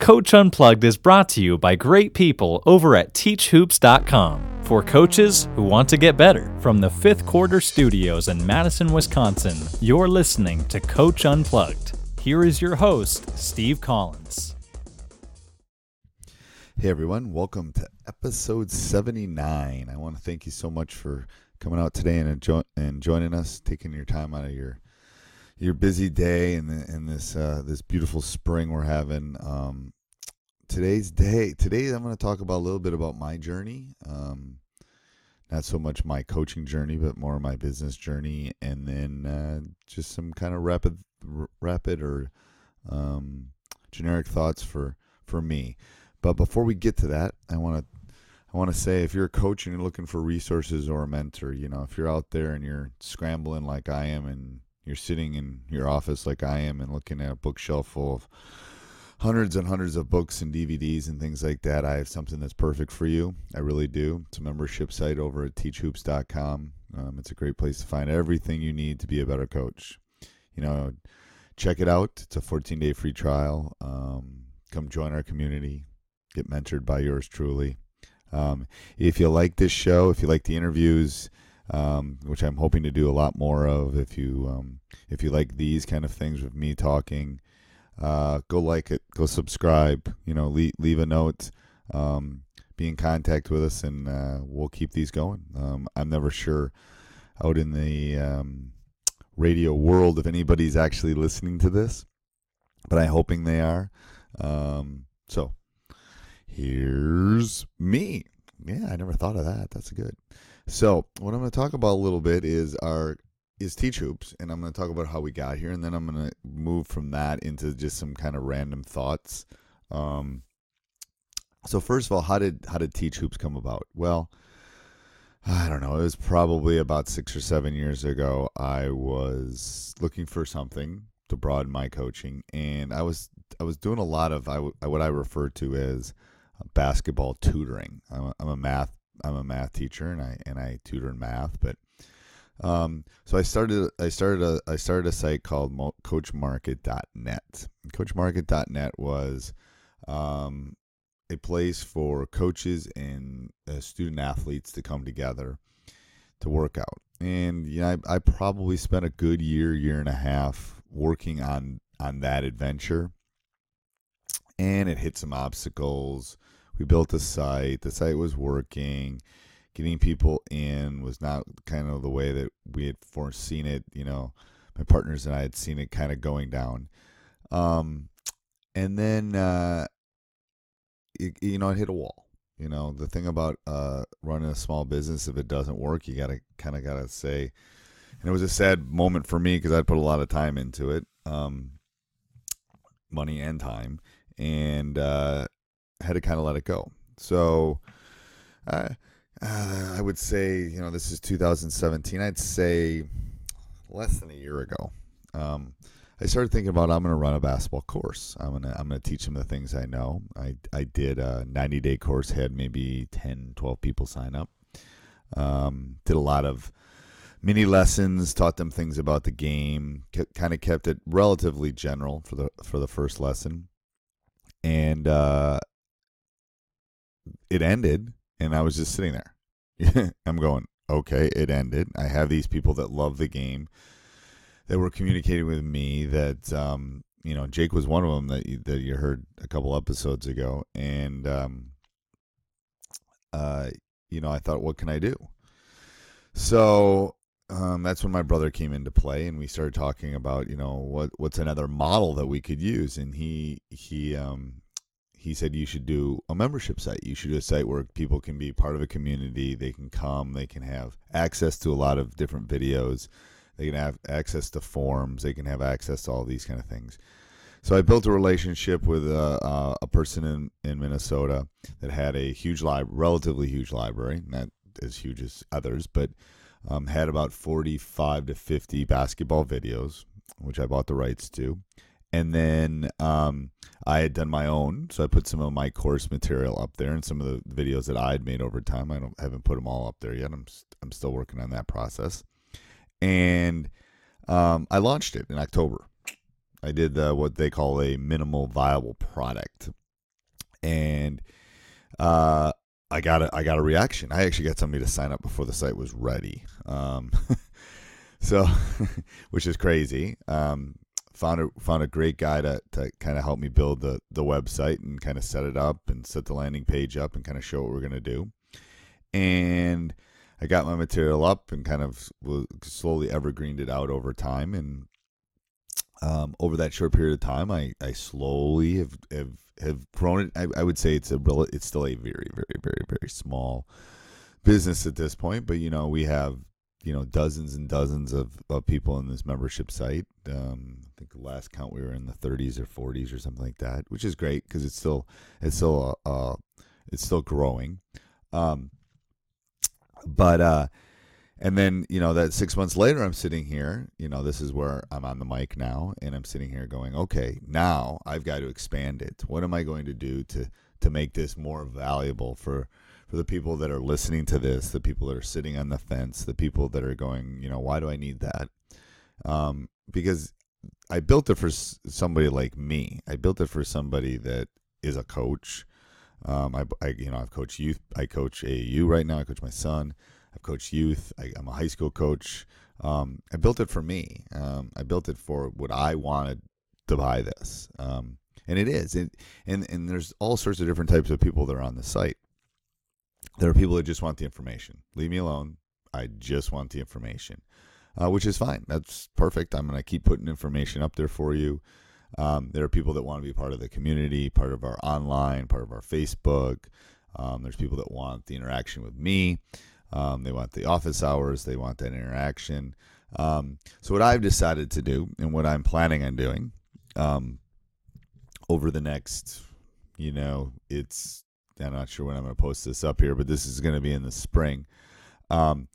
Coach Unplugged is brought to you by great people over at teachhoops.com for coaches who want to get better. From the fifth quarter studios in Madison, Wisconsin, you're listening to Coach Unplugged. Here is your host, Steve Collins. Hey everyone, welcome to episode 79. I want to thank you so much for coming out today and, enjoy- and joining us, taking your time out of your your busy day and this uh, this beautiful spring we're having. Um, today's day. Today I'm going to talk about a little bit about my journey. Um, not so much my coaching journey, but more my business journey, and then uh, just some kind of rapid, r- rapid or um, generic thoughts for for me. But before we get to that, I want to I want to say if you're a coach and you're looking for resources or a mentor, you know, if you're out there and you're scrambling like I am and you're sitting in your office like I am and looking at a bookshelf full of hundreds and hundreds of books and DVDs and things like that, I have something that's perfect for you. I really do. It's a membership site over at teachhoops.com. Um, it's a great place to find everything you need to be a better coach. You know, check it out. It's a 14 day free trial. Um, come join our community get mentored by yours truly. Um, if you like this show, if you like the interviews, um, which I'm hoping to do a lot more of, if you um, if you like these kind of things with me talking, uh, go like it, go subscribe. You know, leave, leave a note, um, be in contact with us, and uh, we'll keep these going. Um, I'm never sure out in the um, radio world if anybody's actually listening to this, but I'm hoping they are. so here's me. Yeah, I never thought of that. That's good. So, what I'm going to talk about a little bit is our is teach hoops, and I'm going to talk about how we got here, and then I'm going to move from that into just some kind of random thoughts. Um, so first of all, how did how did teach hoops come about? Well, I don't know. It was probably about six or seven years ago. I was looking for something to broaden my coaching, and I was I was doing a lot of I, what I refer to as basketball tutoring. I'm a, I'm a math I'm a math teacher and I and I tutor in math, but um, so I started I started a I started a site called coachmarket.net. Coachmarket.net was um, a place for coaches and uh, student athletes to come together to work out. And yeah, I, I probably spent a good year, year and a half working on on that adventure. And it hit some obstacles we built a site. The site was working. Getting people in was not kind of the way that we had foreseen it. You know, my partners and I had seen it kind of going down. Um, and then, uh, it, you know, it hit a wall. You know, the thing about uh, running a small business, if it doesn't work, you gotta kind of gotta say. And it was a sad moment for me because I'd put a lot of time into it, um, money and time, and uh, had to kind of let it go. So, uh, uh, I would say, you know, this is 2017. I'd say less than a year ago. Um, I started thinking about I'm going to run a basketball course. I'm going to I'm going to teach them the things I know. I I did a 90 day course, had maybe 10, 12 people sign up. Um, did a lot of mini lessons, taught them things about the game, kind of kept it relatively general for the for the first lesson, and uh, it ended, and I was just sitting there. I'm going, okay, it ended. I have these people that love the game that were communicating with me that um, you know Jake was one of them that you, that you heard a couple episodes ago, and um, uh, you know I thought, what can I do? So um, that's when my brother came into play, and we started talking about you know what what's another model that we could use, and he he um, he said you should do a membership site. You should do a site where people can be part of a community. They can come. They can have access to a lot of different videos. They can have access to forums. They can have access to all these kind of things. So I built a relationship with a, uh, a person in, in Minnesota that had a huge lib, relatively huge library, not as huge as others, but um, had about 45 to 50 basketball videos, which I bought the rights to. And then um, I had done my own, so I put some of my course material up there and some of the videos that I had made over time. I don't haven't put them all up there yet. I'm I'm still working on that process and um, I launched it in October. I did the, what they call a minimal viable product, and uh, I got a I got a reaction. I actually got somebody to sign up before the site was ready. Um, so, which is crazy. Um, found a found a great guy to, to kind of help me build the the website and kind of set it up and set the landing page up and kind of show what we're gonna do. And I got my material up and kind of slowly evergreened it out over time. And um, over that short period of time, I, I slowly have, have, have grown it. I, I would say it's a it's still a very, very, very, very small business at this point. But, you know, we have, you know, dozens and dozens of, of people in this membership site. Um, I think the last count we were in the 30s or 40s or something like that, which is great because it's still, it's still, uh, uh, it's still growing. Um, but uh and then you know that six months later i'm sitting here you know this is where i'm on the mic now and i'm sitting here going okay now i've got to expand it what am i going to do to to make this more valuable for for the people that are listening to this the people that are sitting on the fence the people that are going you know why do i need that um because i built it for somebody like me i built it for somebody that is a coach um, I, I, you know, I've coached youth. I coach AAU right now. I coach my son. I've coached youth. I, am a high school coach. Um, I built it for me. Um, I built it for what I wanted to buy this, um, and it is. It, and and there's all sorts of different types of people that are on the site. There are people that just want the information. Leave me alone. I just want the information, uh, which is fine. That's perfect. I'm going to keep putting information up there for you. Um, there are people that want to be part of the community, part of our online, part of our Facebook. Um, there's people that want the interaction with me. Um, they want the office hours. They want that interaction. Um, so what I've decided to do, and what I'm planning on doing, um, over the next, you know, it's I'm not sure when I'm going to post this up here, but this is going to be in the spring. Um,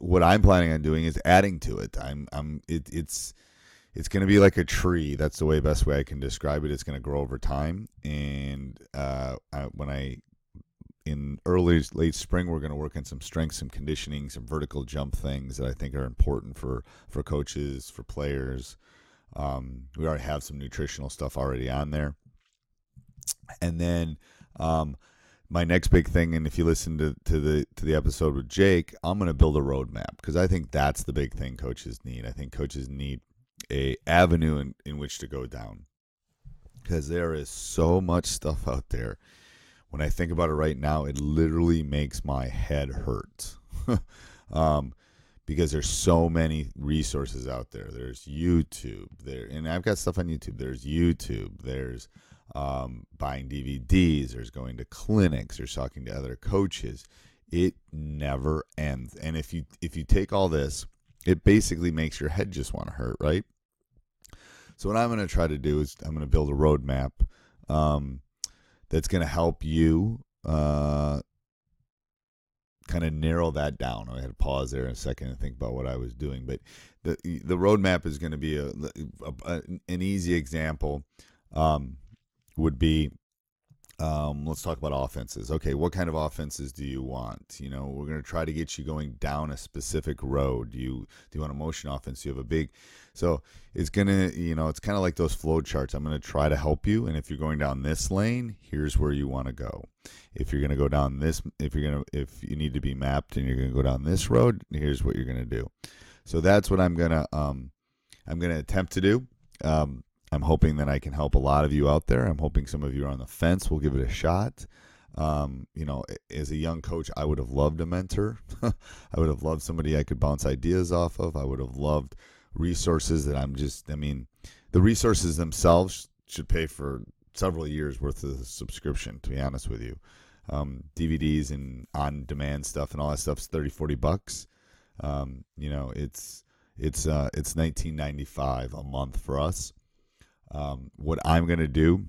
what I'm planning on doing is adding to it. I'm, I'm, it, it's it's going to be like a tree. That's the way best way I can describe it. It's going to grow over time, and uh, I, when I in early late spring, we're going to work on some strength, some conditioning, some vertical jump things that I think are important for for coaches, for players. Um, we already have some nutritional stuff already on there, and then. Um, my next big thing, and if you listen to, to the to the episode with Jake, I'm going to build a roadmap because I think that's the big thing coaches need. I think coaches need a avenue in, in which to go down because there is so much stuff out there when i think about it right now it literally makes my head hurt um, because there's so many resources out there there's youtube there and i've got stuff on youtube there's youtube there's um, buying dvds there's going to clinics there's talking to other coaches it never ends and if you if you take all this it basically makes your head just want to hurt, right? So what I'm going to try to do is I'm going to build a roadmap um, that's going to help you uh, kind of narrow that down. I had to pause there a second and think about what I was doing, but the the roadmap is going to be a, a, a, an easy example. Um, would be um, let's talk about offenses. Okay, what kind of offenses do you want? You know, we're going to try to get you going down a specific road. Do you do you want a motion offense? Do you have a big so it's gonna, you know, it's kind of like those flow charts. I'm gonna try to help you, and if you're going down this lane, here's where you want to go. If you're gonna go down this, if you're gonna, if you need to be mapped and you're gonna go down this road, here's what you're gonna do. So that's what I'm gonna, um, I'm gonna attempt to do. Um, I'm hoping that I can help a lot of you out there. I'm hoping some of you are on the fence. We'll give it a shot. Um, you know, as a young coach, I would have loved a mentor. I would have loved somebody I could bounce ideas off of. I would have loved resources that I'm just, I mean, the resources themselves should pay for several years worth of subscription, to be honest with you. Um, DVDs and on demand stuff and all that stuff's 30, 40 bucks. Um, you know, it's, it's, uh, it's 1995 a month for us. Um, what I'm going to do,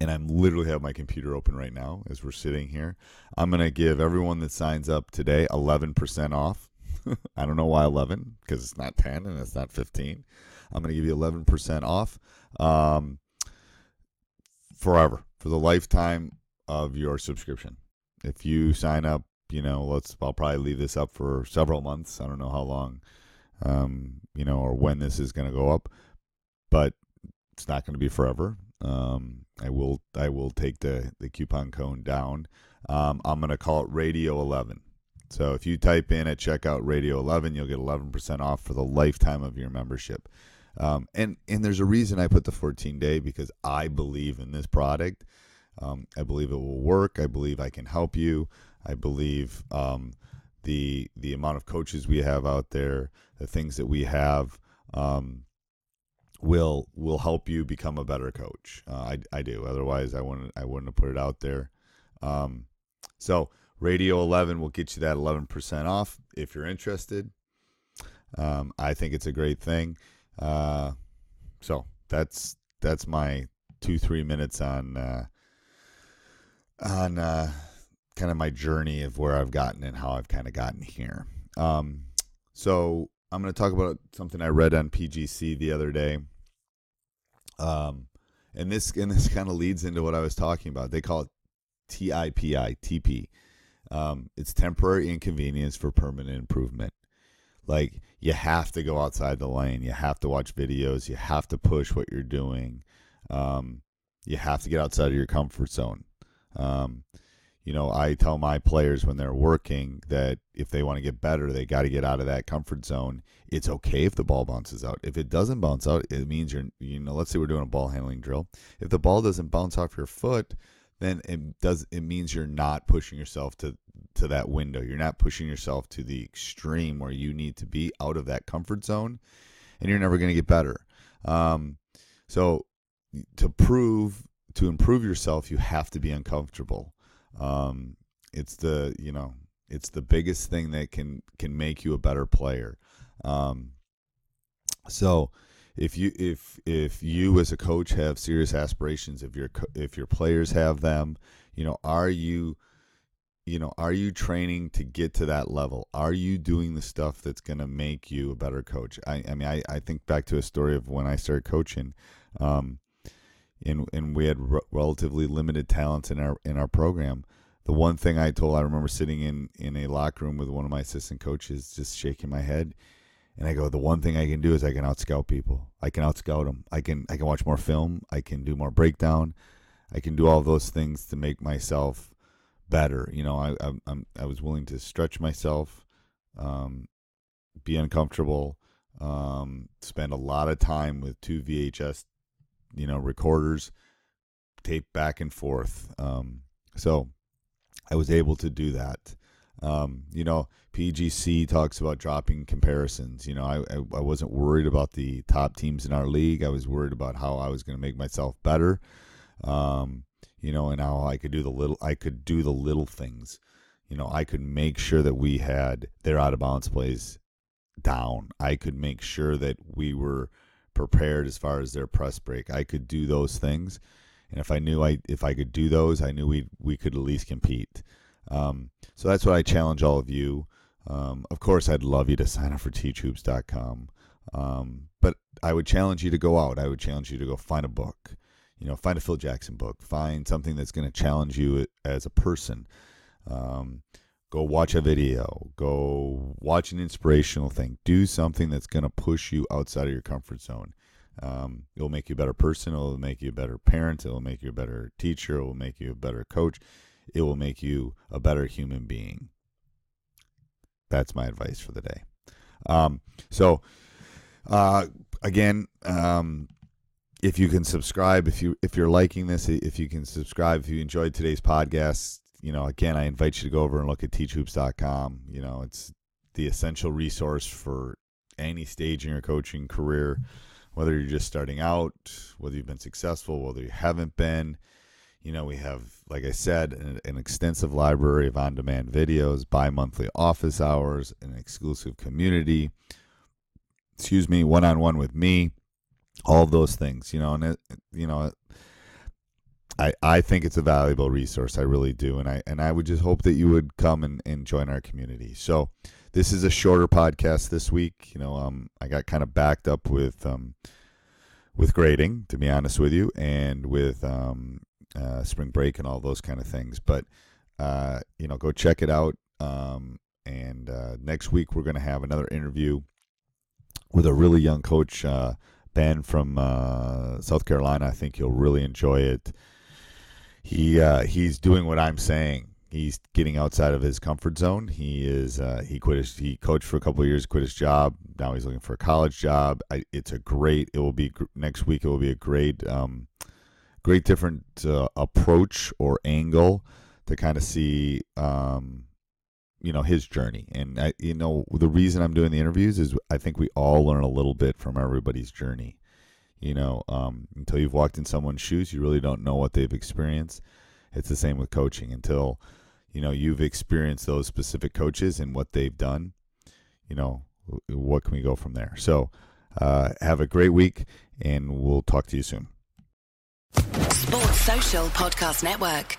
and I'm literally have my computer open right now as we're sitting here. I'm going to give everyone that signs up today 11% off. I don't know why 11 because it's not 10 and it's not 15. I'm going to give you 11% off um, forever for the lifetime of your subscription. If you sign up, you know, let's I'll probably leave this up for several months. I don't know how long, um, you know, or when this is going to go up, but it's not going to be forever. Um, I will I will take the the coupon code down. Um, I'm going to call it Radio 11. So if you type in at checkout Radio 11, you'll get 11% off for the lifetime of your membership. Um, and and there's a reason I put the 14 day because I believe in this product. Um, I believe it will work. I believe I can help you. I believe um, the the amount of coaches we have out there, the things that we have, um, will will help you become a better coach. Uh, I, I do. Otherwise, I wouldn't I wouldn't have put it out there. Um, so Radio 11 will get you that 11% off if you're interested. Um, I think it's a great thing. Uh, so that's that's my two three minutes on uh, on uh, kind of my journey of where I've gotten and how I've kind of gotten here. Um, so I'm going to talk about something I read on PGC the other day. Um, and this and this kind of leads into what I was talking about. They call it TIPI, TP. Um, it's temporary inconvenience for permanent improvement. Like you have to go outside the lane. You have to watch videos. You have to push what you're doing. Um, you have to get outside of your comfort zone. Um, you know, I tell my players when they're working that if they want to get better, they got to get out of that comfort zone. It's okay if the ball bounces out. If it doesn't bounce out, it means you're, you know, let's say we're doing a ball handling drill. If the ball doesn't bounce off your foot, then it does it means you're not pushing yourself to to that window. You're not pushing yourself to the extreme where you need to be out of that comfort zone, and you're never going to get better. Um, so to prove to improve yourself, you have to be uncomfortable. Um, it's the you know it's the biggest thing that can can make you a better player. Um, so if you if if you as a coach have serious aspirations, if your if your players have them, you know, are you you know, are you training to get to that level? Are you doing the stuff that's going to make you a better coach? I, I mean, I, I think back to a story of when I started coaching, um, and and we had r- relatively limited talents in our in our program. The one thing I told, I remember sitting in in a locker room with one of my assistant coaches, just shaking my head, and I go, the one thing I can do is I can out scout people. I can out scout them. I can I can watch more film. I can do more breakdown. I can do all those things to make myself better. You know, I I, I'm, I was willing to stretch myself, um, be uncomfortable, um, spend a lot of time with two VHS, you know, recorders, tape back and forth. Um, so I was able to do that. Um, you know, PGC talks about dropping comparisons. You know, I, I, I wasn't worried about the top teams in our league. I was worried about how I was going to make myself better. Um, you know, and how I could do the little I could do the little things. You know, I could make sure that we had their out of bounds plays down. I could make sure that we were prepared as far as their press break. I could do those things, and if I knew I if I could do those, I knew we we could at least compete. Um, so that's what I challenge all of you. Um, of course, I'd love you to sign up for teachhoops.com. Um, but I would challenge you to go out. I would challenge you to go find a book. You know, find a Phil Jackson book. Find something that's going to challenge you as a person. Um, go watch a video. Go watch an inspirational thing. Do something that's going to push you outside of your comfort zone. Um, it'll make you a better person. It'll make you a better parent. It'll make you a better teacher. It will make you a better coach. It will make you a better human being. That's my advice for the day. Um, so, uh, again, um, if you can subscribe, if you if you're liking this, if you can subscribe, if you enjoyed today's podcast, you know, again, I invite you to go over and look at teachhoops.com. You know, it's the essential resource for any stage in your coaching career, whether you're just starting out, whether you've been successful, whether you haven't been. You know, we have, like I said, an, an extensive library of on demand videos, bi monthly office hours, an exclusive community, excuse me, one on one with me, all of those things, you know, and, it, you know, I, I think it's a valuable resource. I really do. And I, and I would just hope that you would come and, and join our community. So this is a shorter podcast this week. You know, um, I got kind of backed up with, um, with grading, to be honest with you, and with um, uh, spring break and all those kind of things. But uh, you know, go check it out. Um, and uh, next week we're going to have another interview with a really young coach, uh, Ben from uh, South Carolina. I think you'll really enjoy it. He uh, he's doing what I'm saying. He's getting outside of his comfort zone. He is he quit his he coached for a couple years, quit his job. Now he's looking for a college job. I, it's a great. It will be next week. It will be a great. Um, great different uh, approach or angle to kind of see um, you know his journey and I, you know the reason i'm doing the interviews is i think we all learn a little bit from everybody's journey you know um, until you've walked in someone's shoes you really don't know what they've experienced. It's the same with coaching. Until you know you've experienced those specific coaches and what they've done you know what can we go from there? So uh, have a great week and we'll talk to you soon. Sports Social Podcast Network.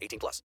18 plus.